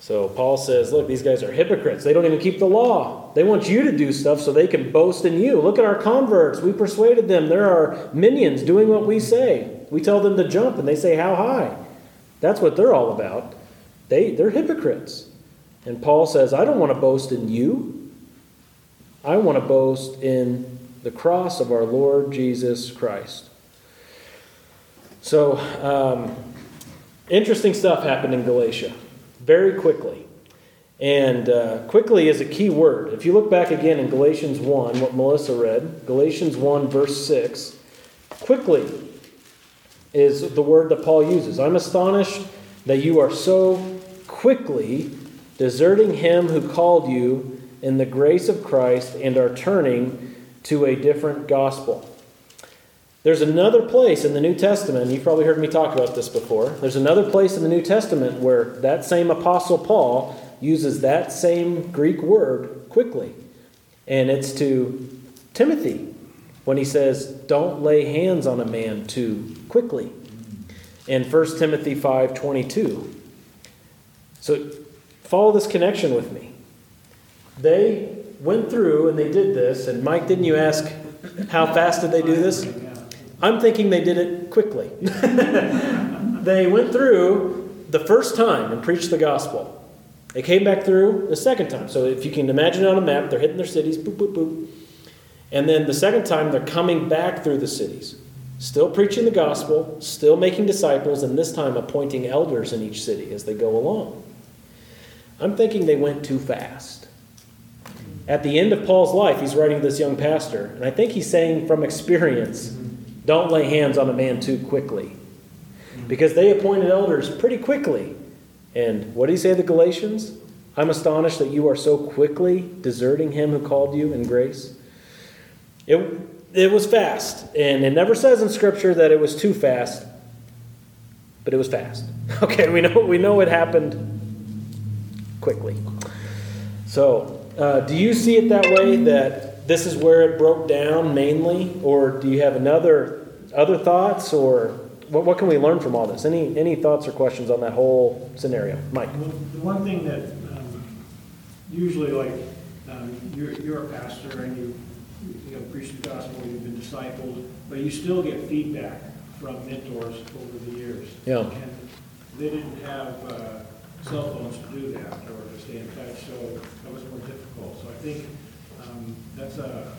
So Paul says, look, these guys are hypocrites. They don't even keep the law. They want you to do stuff so they can boast in you. Look at our converts. We persuaded them. They're our minions doing what we say. We tell them to jump, and they say, How high? That's what they're all about. They, they're hypocrites. And Paul says, I don't want to boast in you. I want to boast in the cross of our Lord Jesus Christ. So, um, interesting stuff happened in Galatia very quickly. And uh, quickly is a key word. If you look back again in Galatians 1, what Melissa read, Galatians 1, verse 6, quickly is the word that Paul uses. I'm astonished that you are so quickly, deserting him who called you in the grace of Christ and are turning to a different gospel. There's another place in the New Testament, you've probably heard me talk about this before. There's another place in the New Testament where that same Apostle Paul uses that same Greek word quickly. And it's to Timothy when he says, Don't lay hands on a man too quickly. In 1 Timothy 5:22. So follow this connection with me. They went through and they did this, and Mike, didn't you ask how fast did they do this? I'm thinking they did it quickly. (laughs) they went through the first time and preached the gospel. They came back through the second time. So if you can imagine on a map, they're hitting their cities, boop, boop, boop. And then the second time, they're coming back through the cities, still preaching the gospel, still making disciples, and this time appointing elders in each city as they go along. I'm thinking they went too fast. At the end of Paul's life, he's writing to this young pastor, and I think he's saying from experience don't lay hands on a man too quickly. Because they appointed elders pretty quickly. And what did he say to the Galatians? I'm astonished that you are so quickly deserting him who called you in grace. It, it was fast. And it never says in Scripture that it was too fast, but it was fast. (laughs) Okay, we know, we know it happened quickly. So, uh, do you see it that way that this is where it broke down mainly? Or do you have another other thoughts? Or what, what can we learn from all this? Any, any thoughts or questions on that whole scenario? Mike?
Well, The one thing that, um, usually like, um, you're, you're a pastor and you, you know, preach the gospel, you've been discipled, but you still get feedback from mentors over the years.
Yeah.
And they didn't have, uh, cell phones to do that or to stay in touch, so that was more difficult. So I think, um, that's a,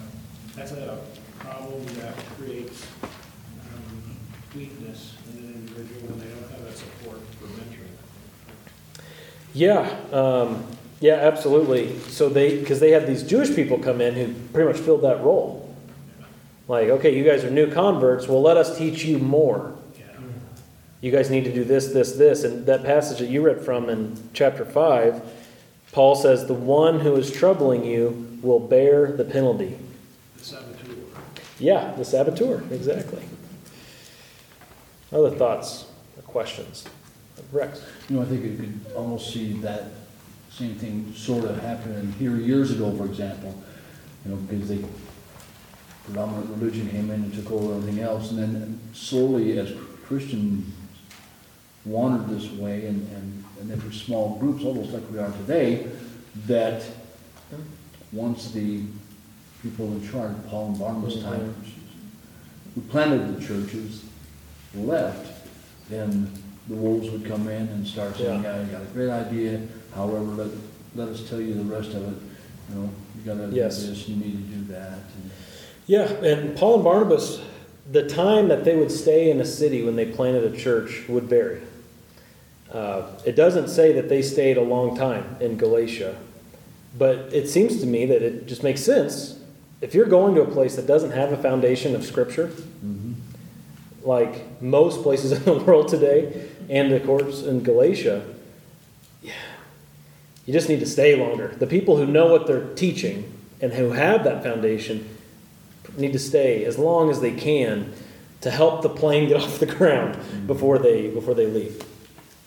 that's a problem that creates, um, weakness in an individual when they don't have that support for mentoring.
Yeah, um, yeah, absolutely. So they, because they had these Jewish people come in who pretty much filled that role. Like, okay, you guys are new converts. Well, let us teach you more.
Yeah.
You guys need to do this, this, this. And that passage that you read from in chapter 5, Paul says, The one who is troubling you will bear the penalty.
The saboteur.
Yeah, the saboteur, exactly. Other thoughts or questions? Rex?
You know, I think you could almost see that same thing sort of happen here years ago, for example. You know, because they, predominant religion came in and took over everything else, and then slowly as Christians wandered this way, and, and, and there were small groups, almost like we are today, that once the people in charge, Paul and Barnabas mm-hmm. time, who planted the churches, left, then the wolves would come in and start saying,
Yeah.
yeah, you got a great idea, however, let, let us tell you the rest of it. You know, you gotta do this, you need to do that. and-
Yeah, and Paul and Barnabas, the time that they would stay in a city when they planted a church would vary. Uh, it doesn't say that they stayed a long time in Galatia, but it seems to me that it just makes sense. If you're going to a place that doesn't have a foundation of Scripture, like most places (laughs) in the world today, and of course in Galatia, yeah, you just need to stay longer. The people who know what they're teaching and who have that foundation need to stay as long as they can to help the plane get (laughs) off the ground before they before they leave.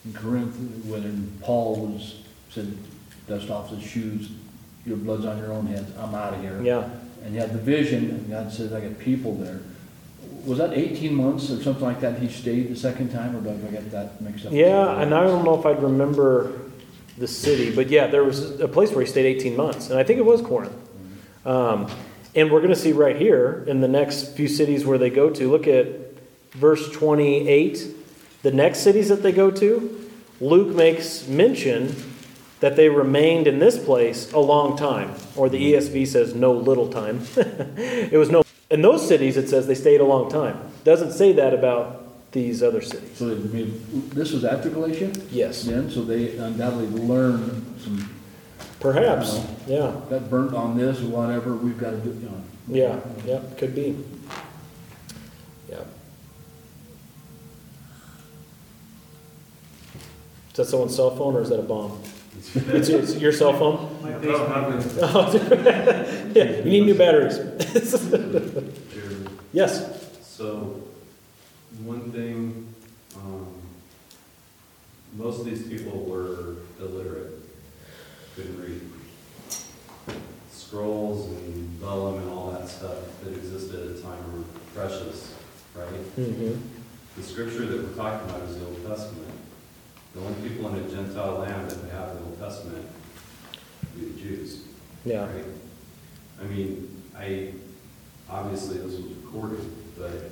In Corinth, when Paul was, said, dust off his shoes, your blood's on your own hands, I'm out of here.
Yeah.
And he had the vision, and God said, I got people there. Was that eighteen months or something like that he stayed the second time, or did I get that mixed up?
Yeah, and I don't know if I'd remember the city, but yeah, there was a place where he stayed 18 months, and I think it was Corinth. Um, and we're going to see right here in the next few cities where they go to. Look at verse 28. The next cities that they go to, Luke makes mention that they remained in this place a long time, or the mm-hmm. ESV says no little time. (laughs) it was no. In those cities, it says they stayed a long time. Doesn't say that about these other cities.
So, I mean, this was after Galatia
Yes,
then, so they undoubtedly learned some,
perhaps. Yeah,
got burnt on this or whatever, we've got to do, you know.
yeah, yeah. Could be. Yeah. That someone's cell phone or is that a bomb? It's, it's your cell phone?
My
No,
Facebook,
nothing.
Oh, yeah, you need new batteries. (laughs) Yes.
So, one thing, um, most of these people were illiterate, couldn't read. Scrolls and vellum and all that stuff that existed at the time were precious, right?
Mm-hmm.
The scripture that we're talking about is the Old Testament. The only people in a Gentile land that would have the Old Testament would be the Jews.
Yeah.
right? I mean, I, obviously this was recorded, but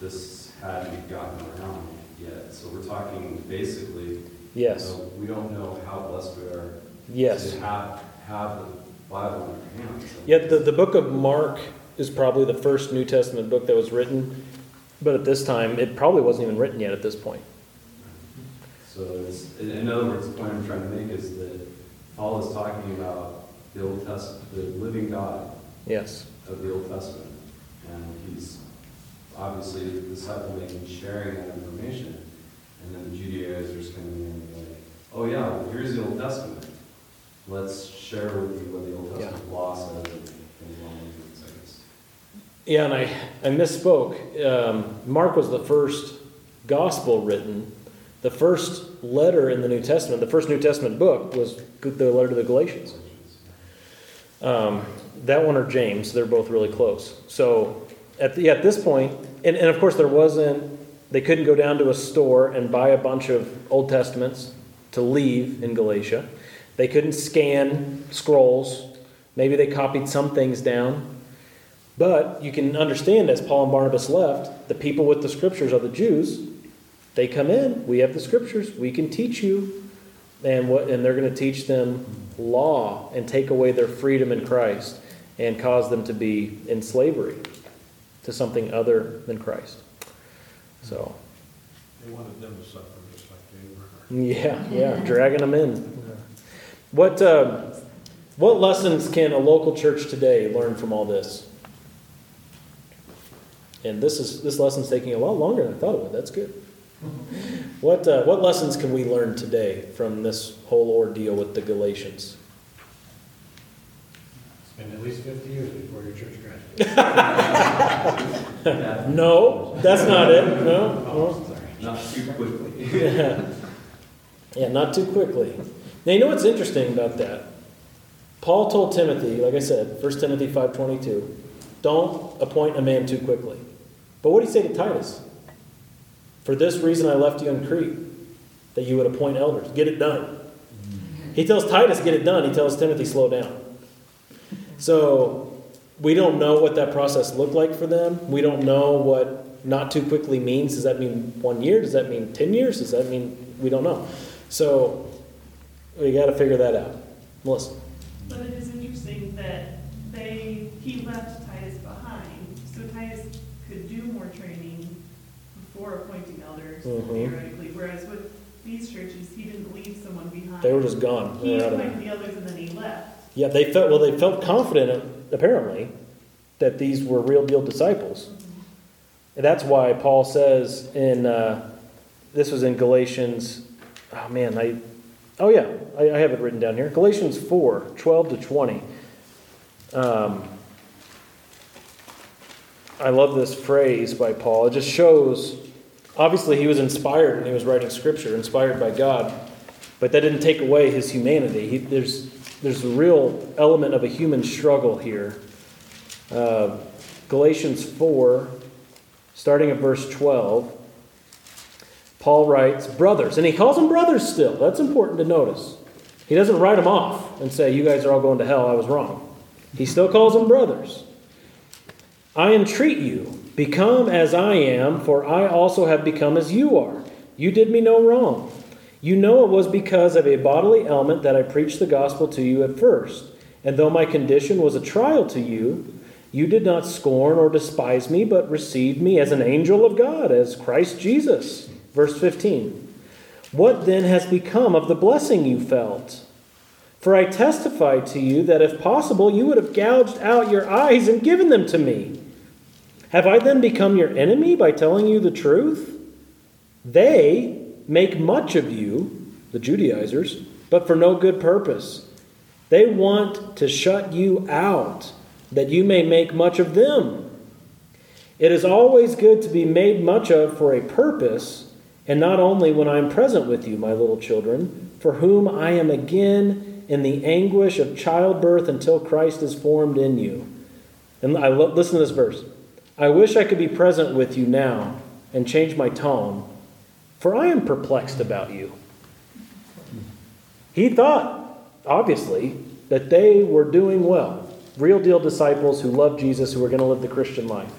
this hadn't gotten around yet. So we're talking basically,
Yes.
so we don't know how blessed we are
Yes.
to have, have the Bible in our hands.
Yeah, the, the book of Mark is probably the first New Testament book that was written, but at this time, it probably wasn't even written yet at this point.
So it's, in, other words, the point I'm trying to make is that Paul is talking about the Old Testament, the living God
Yes.
of the Old Testament. And he's obviously the disciple making, sharing that information. And then the Judaizers coming in and like, oh yeah, well, here's the Old Testament. Let's share with you what the Old Testament law says and things along those lines, I guess.
Yeah, and I, I misspoke. Um, Mark was the first gospel written. The first letter in the New Testament, the first New Testament book, was the letter to the Galatians. Um, that one or James, they're both really close. So at, the, at this point, and, and of course there wasn't, they couldn't go down to a store and buy a bunch of Old Testaments to leave in Galatia. They couldn't scan scrolls. Maybe they copied some things down. But you can understand as Paul and Barnabas left, the people with the scriptures are the Jews. They come in, we have the scriptures, we can teach you. And what and they're going to teach them law and take away their freedom in Christ and cause them to be in slavery to something other than Christ. So,
they wanted them to suffer just like they were.
yeah, yeah, dragging them in. What uh, what lessons can a local church today learn from all this? And this is this lesson's taking a lot longer than I thought it would. That's good. What uh, what lessons can we learn today from this whole ordeal with the Galatians?
It's been at least fifty years before your church graduated. (laughs)
No, that's not it. No, no.
Not too quickly.
Yeah. (laughs) yeah, not too quickly. Now you know what's interesting about that? Paul told Timothy, like I said, 1 Timothy 5.22, don't appoint a man too quickly. But what did he say to Titus? For this reason I left you in Crete, that you would appoint elders. Get it done. He tells Titus, get it done. He tells Timothy, slow down. So we don't know what that process looked like for them. We don't know what not too quickly means. Does that mean one year? Does that mean 10 years? Does that mean we don't know? So we got to figure that out. Melissa.
But it is interesting that they, he left Titus behind, so Titus could do more training before appointing elders
Mhm.
theoretically, whereas with these churches, he didn't leave someone behind.
They were just gone. They
He
out of
appointed the elders and then he left.
Yeah, they felt well. They felt confident, apparently, that these were real deal disciples. And that's why Paul says in uh, this was in Galatians. Oh man, I oh yeah, I, I have it written down here. Galatians 4, 12 to twenty. Um, I love this phrase by Paul. It just shows. Obviously, he was inspired when he was writing Scripture, inspired by God, but that didn't take away his humanity. He, there's there's a real element of a human struggle here. Uh, Galatians 4, starting at verse 12, Paul writes, Brothers, and he calls them brothers still. That's important to notice. He doesn't write them off and say, You guys are all going to hell, I was wrong. He still calls them brothers. I entreat you, become as I am, for I also have become as you are. You did me no wrong. You know it was because of a bodily ailment that I preached the gospel to you at first. And though my condition was a trial to you, you did not scorn or despise me, but received me as an angel of God, as Christ Jesus. Verse 15. What then has become of the blessing you felt? For I testify to you that if possible, you would have gouged out your eyes and given them to me. Have I then become your enemy by telling you the truth? They make much of you, the Judaizers, but for no good purpose. They want to shut you out, that you may make much of them. It is always good to be made much of for a purpose, and not only when I am present with you, my little children, for whom I am again in the anguish of childbirth until Christ is formed in you. And I lo- listen to this verse. I wish I could be present with you now and change my tone, for I am perplexed about you. He thought, obviously, that they were doing well. Real deal disciples who loved Jesus, who were going to live the Christian life.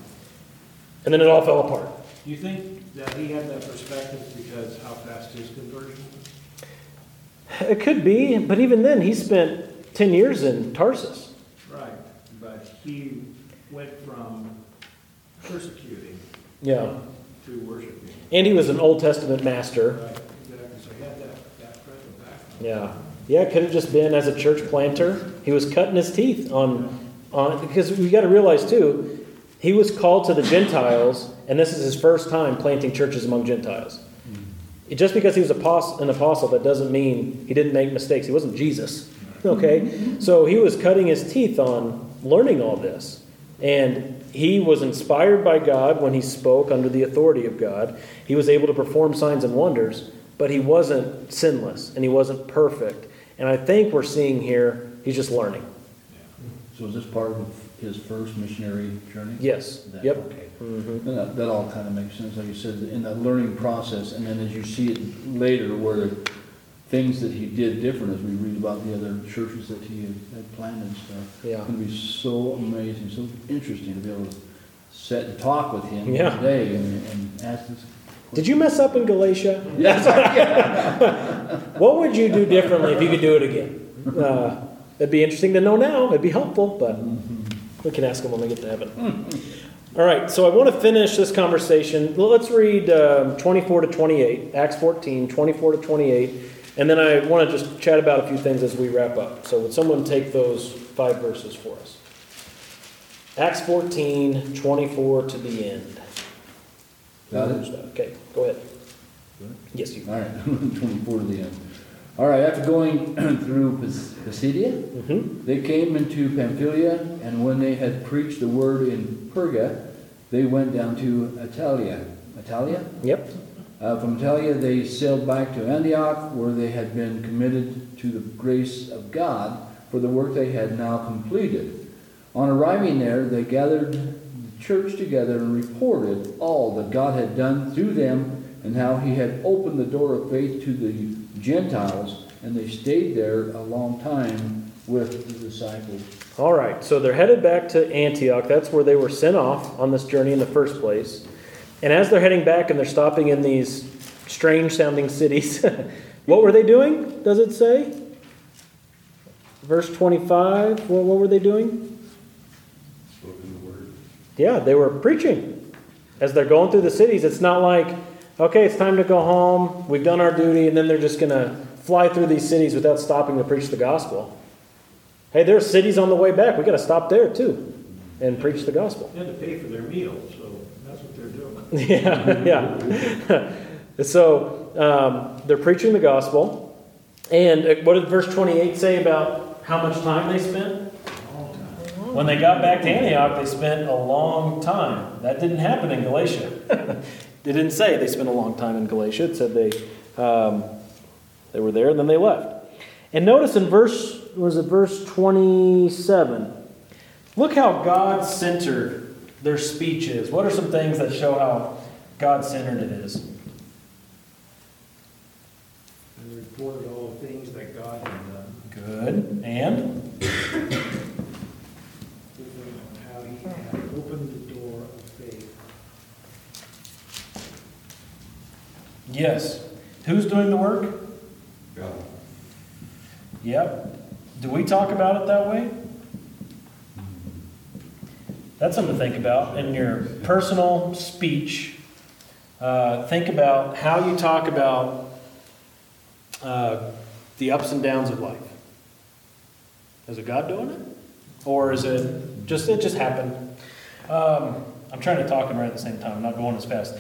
And then it all fell apart.
Do you think that he had that perspective because how fast his conversion was?
It could be, but even then, he spent 10 years in Tarsus.
Right, but he went from persecuting
Yeah.
to worshiping.
And he was an Old Testament master.
Right, exactly, so he had that, that present background.
Yeah. Yeah, it could have just been as a church planter. He was cutting his teeth on, on because we got to realize too, he was called to the Gentiles, and this is his first time planting churches among Gentiles. It- Just because he was an apostle, that doesn't mean he didn't make mistakes. He wasn't Jesus. Okay? Mm-hmm. So he was cutting his teeth on learning all this. And he was inspired by God when he spoke under the authority of God. He was able to perform signs and wonders, but he wasn't sinless and he wasn't perfect. And I think we're seeing here, he's just learning.
So is this part of his first missionary journey?
Yes.
That-
Yep.
Okay.
hmm
Then that, that all kind of makes sense, like you said, in that learning process, and then as you see it later, where the things that he did different, as we read about the other churches that he had had planted and stuff.
Yeah.
It's gonna be so amazing, so interesting to be able to sit and talk with him
Yeah.
today and, and ask this.
Did you mess up in Galatia?
Yes. (laughs)
What would you do differently if you could do it again? Uh, it'd be interesting to know now. It'd be helpful, but we can ask them when we get to heaven. All right, so I want to finish this conversation. Let's read um, 24 to 28, Acts 14, 24 to 28, and then I want to just chat about a few things as we wrap up. So, would someone take those five verses for us? Acts 14, 24 to the end.
Got it?
Okay, go ahead. Yes, you.
All right, (laughs) twenty-four to the end. All right, after going (clears throat) through Pisidia,
Mm-hmm.
They came into Pamphylia, and when they had preached the word in Perga, they went down to Italia. Italia?
Yep.
Uh, from Italia, they sailed back to Antioch, where they had been committed to the grace of God for the work they had now completed. On arriving there, they gathered the church together and reported all that God had done through them and how he had opened the door of faith to the Gentiles, and they stayed there a long time with the disciples.
All right, so they're headed back to Antioch. That's where they were sent off on this journey in the first place. And as they're heading back and they're stopping in these strange sounding cities, (laughs) what were they doing? Does it say? Verse 25, what, what were they doing?
Spoken the word.
Yeah, they were preaching. As they're going through the cities, it's not like, okay, it's time to go home, we've done our duty, and then they're just going to fly through these cities without stopping to preach the gospel. Hey, there are cities on the way back. we got to stop there too and preach the gospel.
They had to pay for their meals, so that's what they're doing. (laughs)
yeah, yeah. (laughs) so um, they're preaching the gospel. And uh, what did verse 28 say about how much time they spent? When they got back to Antioch, they spent a long time. That didn't happen in Galatia. (laughs) they didn't say they spent a long time in Galatia. It said they, um, they were there and then they left. And notice in verse, was it verse 27? Look how God centered their speech is. What are some things that show how God centered it is?
And they reported all the things that God had done,
Good. And?
how he had opened the door of faith.
Yes. Who's doing the work?
God.
Yep. Do we talk about it that way? That's something to think about in your personal speech. Uh, think about how you talk about uh, the ups and downs of life. Is it God doing it, or is it just it just happened? Um, I'm trying to talk and write at the same time. I'm not going as fast.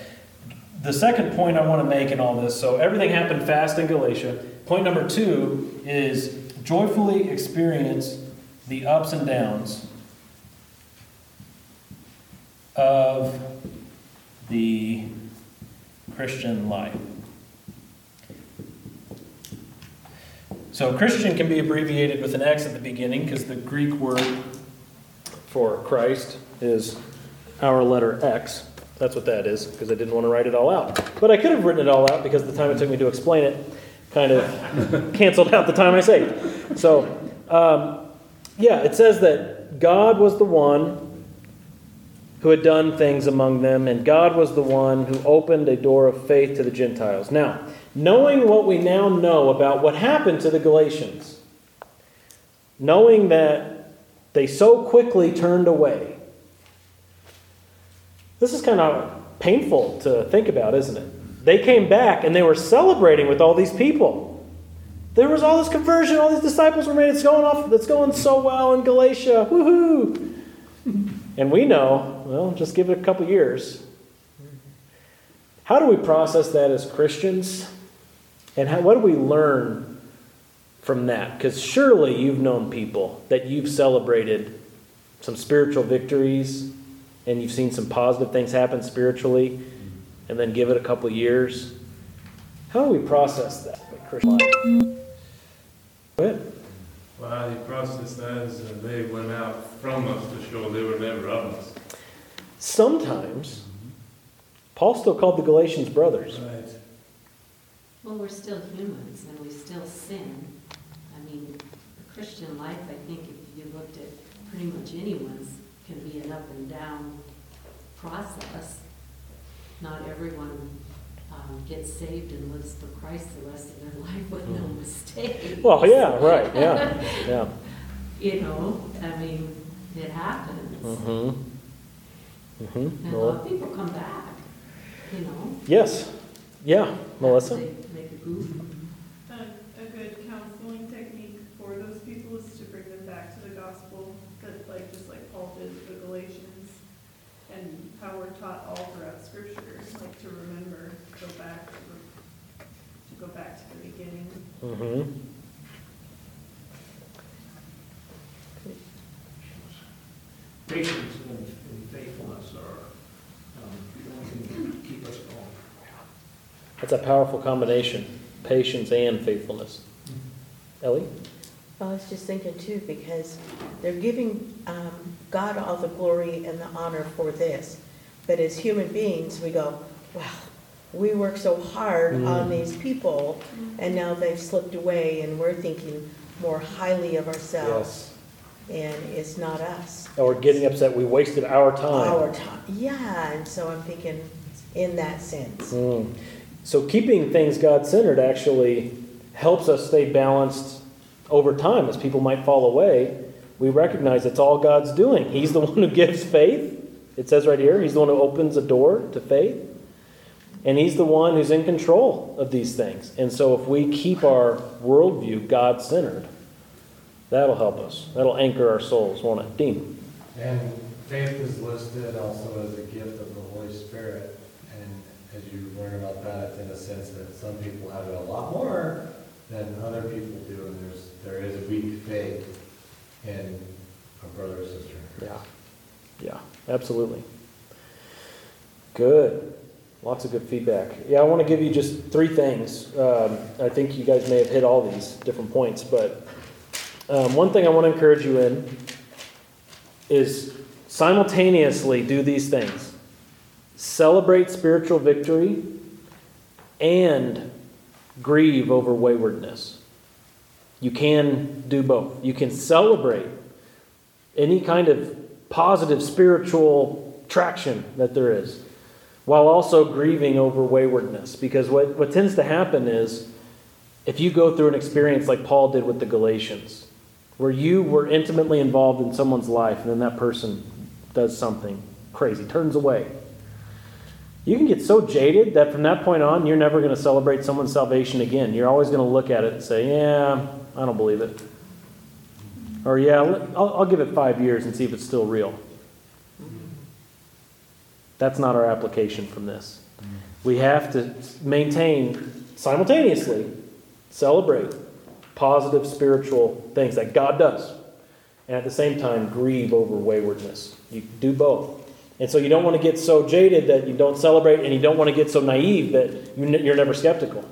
the second point I want to make in all this so everything happened fast in Galatia. Point number two is joyfully experience the ups and downs of the Christian life. So, Christian can be abbreviated with an X at the beginning because the Greek word for Christ is our letter X. That's what that is because I didn't want to write it all out. But I could have written it all out because the time it took me to explain it kind of (laughs) canceled out the time I saved. So, um, yeah, it says that God was the one who had done things among them, and God was the one who opened a door of faith to the Gentiles. Now, knowing what we now know about what happened to the Galatians, knowing that they so quickly turned away, this is kind of painful to think about, isn't it? They came back and they were celebrating with all these people. There was all this conversion, all these disciples were made. It's going off, it's going so well in Galatia. Woohoo! And we know, well, just give it a couple years. How do we process that as Christians? And how, what do we learn from that? Because surely you've known people that you've celebrated some spiritual victories and you've seen some positive things happen spiritually, and then give it a couple years. How do we process that Christian life? Go ahead.
Well, how you process that is uh, they went out from us to show they were never of us.
Sometimes, Paul still called the Galatians brothers.
Right.
Well, we're still humans and we still sin. I mean, the Christian life, I think if you looked at pretty much anyone's, can be an up and down process. Not everyone um, gets saved and lives for Christ the rest of their (laughs) life with no mistakes.
Well, yeah, right, yeah, (laughs) yeah.
You know, I mean, it happens.
Mm-hmm. Mm-hmm.
And a lot of people come back, you know.
Yes, yeah, Melissa?
They make a goof.
A, a good counseling technique for those people is to bring them back to the gospel, that like, just like Paul did with the Galatians, and how we're taught all throughout scripture, like to remember, go back, to, re- to go back to the beginning.
Mm-hmm.
Patience and and faithfulness are, um, the only thing that keep us going.
That's a powerful combination, patience and faithfulness. Ellie?
I was just thinking too, because they're giving um, God all the glory and the honor for this. But as human beings, we go, wow, we work so hard on
Mm.
these people, and now they've slipped away, and we're thinking more highly of ourselves, and it's not us.
Or getting upset, we wasted our time.
Our time, yeah, and so I'm thinking in that sense.
Mm. So keeping things God-centered actually helps us stay balanced over time. As people might fall away, we recognize it's all God's doing. He's the (laughs) one who gives faith. It says right here, He's the one who opens a door to faith. And He's the one who's in control of these things. And so if we keep our worldview God-centered, that'll help us. That'll anchor our souls, won't it? Dean?
And faith is listed also as a gift of the Holy Spirit. And as you learn about that, it's in a sense that some people have it a lot more than other people do. And there's, there is weak faith in a brother or sister.
Yeah. Yeah, absolutely. Good. Lots of good feedback. Yeah, I want to give you just three things. Um, I think you guys may have hit all these different points, but um, one thing I want to encourage you in is simultaneously do these things celebrate spiritual victory and grieve over waywardness. You can do both. You can celebrate any kind of positive spiritual traction that there is, while also grieving over waywardness. Because what, what tends to happen is if you go through an experience like Paul did with the Galatians, where you were intimately involved in someone's life and then that person does something crazy, turns away. You can get so jaded that from that point on, you're never going to celebrate someone's salvation again. You're always going to look at it and say, Yeah, I don't believe it. Or, yeah, I'll, I'll give it five years and see if it's still real. That's not our application from this. We have to maintain simultaneously, celebrate positive spiritual things that God does, and at the same time grieve over waywardness. You do both. And so you don't want to get so jaded that you don't celebrate, and you don't want to get so naive that you're never skeptical,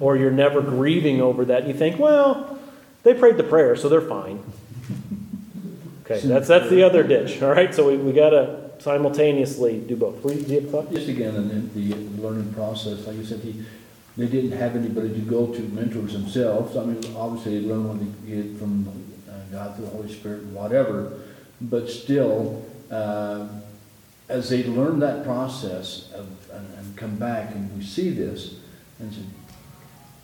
or you're never grieving over that. You think, well, they prayed the prayer, so they're fine. Okay, that's that's the other ditch. All right, so we, we got to simultaneously do both. Were Do you have?
Just again, then the learning process, like you said, he, they didn't have anybody to go to, mentors themselves. I mean, obviously, they learned what they get from uh, God through the Holy Spirit, whatever. But still, uh, as they learn that process of, and, and come back and we see this, and said,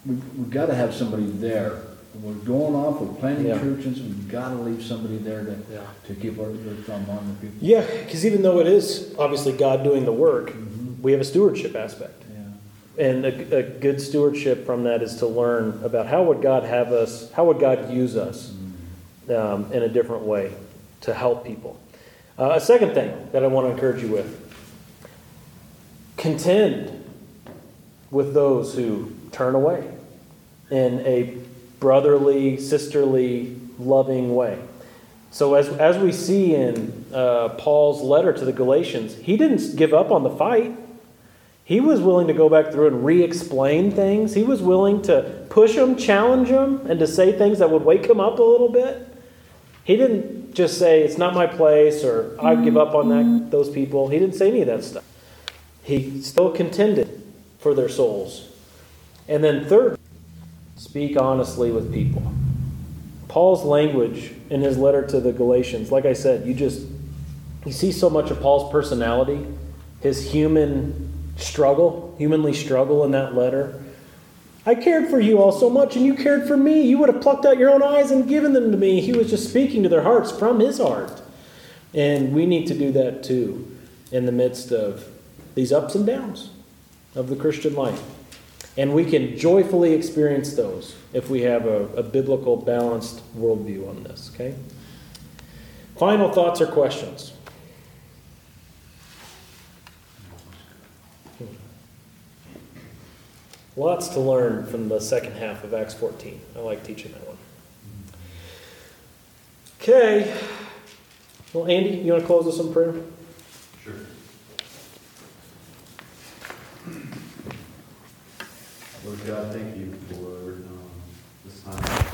we, we've got to have somebody there. We're going off, we're planting
Yeah.
churches, we've got to leave somebody there to,
Yeah.
to keep our, their thumb on the people.
Yeah, because even though it is obviously God doing the work,
Mhm.
we have a stewardship aspect.
Yeah.
And a, a good stewardship from that is to learn about how would God have us, how would God use us um, in a different way to help people. Uh, a second thing that I want to encourage you with contend with those who turn away in a brotherly, sisterly, loving way. So, as, as we see in uh, Paul's letter to the Galatians, he didn't give up on the fight. He was willing to go back through and re explain things. He was willing to push them, challenge them, and to say things that would wake him up a little bit. He didn't just say, It's not my place, or I give up on that, those people. He didn't say any of that stuff. He still contended for their souls. And then, third, speak honestly with people. Paul's language in his letter to the Galatians, like I said, you just you see so much of Paul's personality, his human struggle, humanly struggle in that letter. I cared for you all so much, and you cared for me. You would have plucked out your own eyes and given them to me. He was just speaking to their hearts from his heart. And we need to do that too in the midst of these ups and downs of the Christian life. And we can joyfully experience those if we have a, a biblical, balanced worldview on this, okay? Final thoughts or questions? Lots to learn from the second half of Acts 14. I like teaching that one. Okay. Well, Andy, you want to close us in prayer?
Lord God, thank you for um, this time.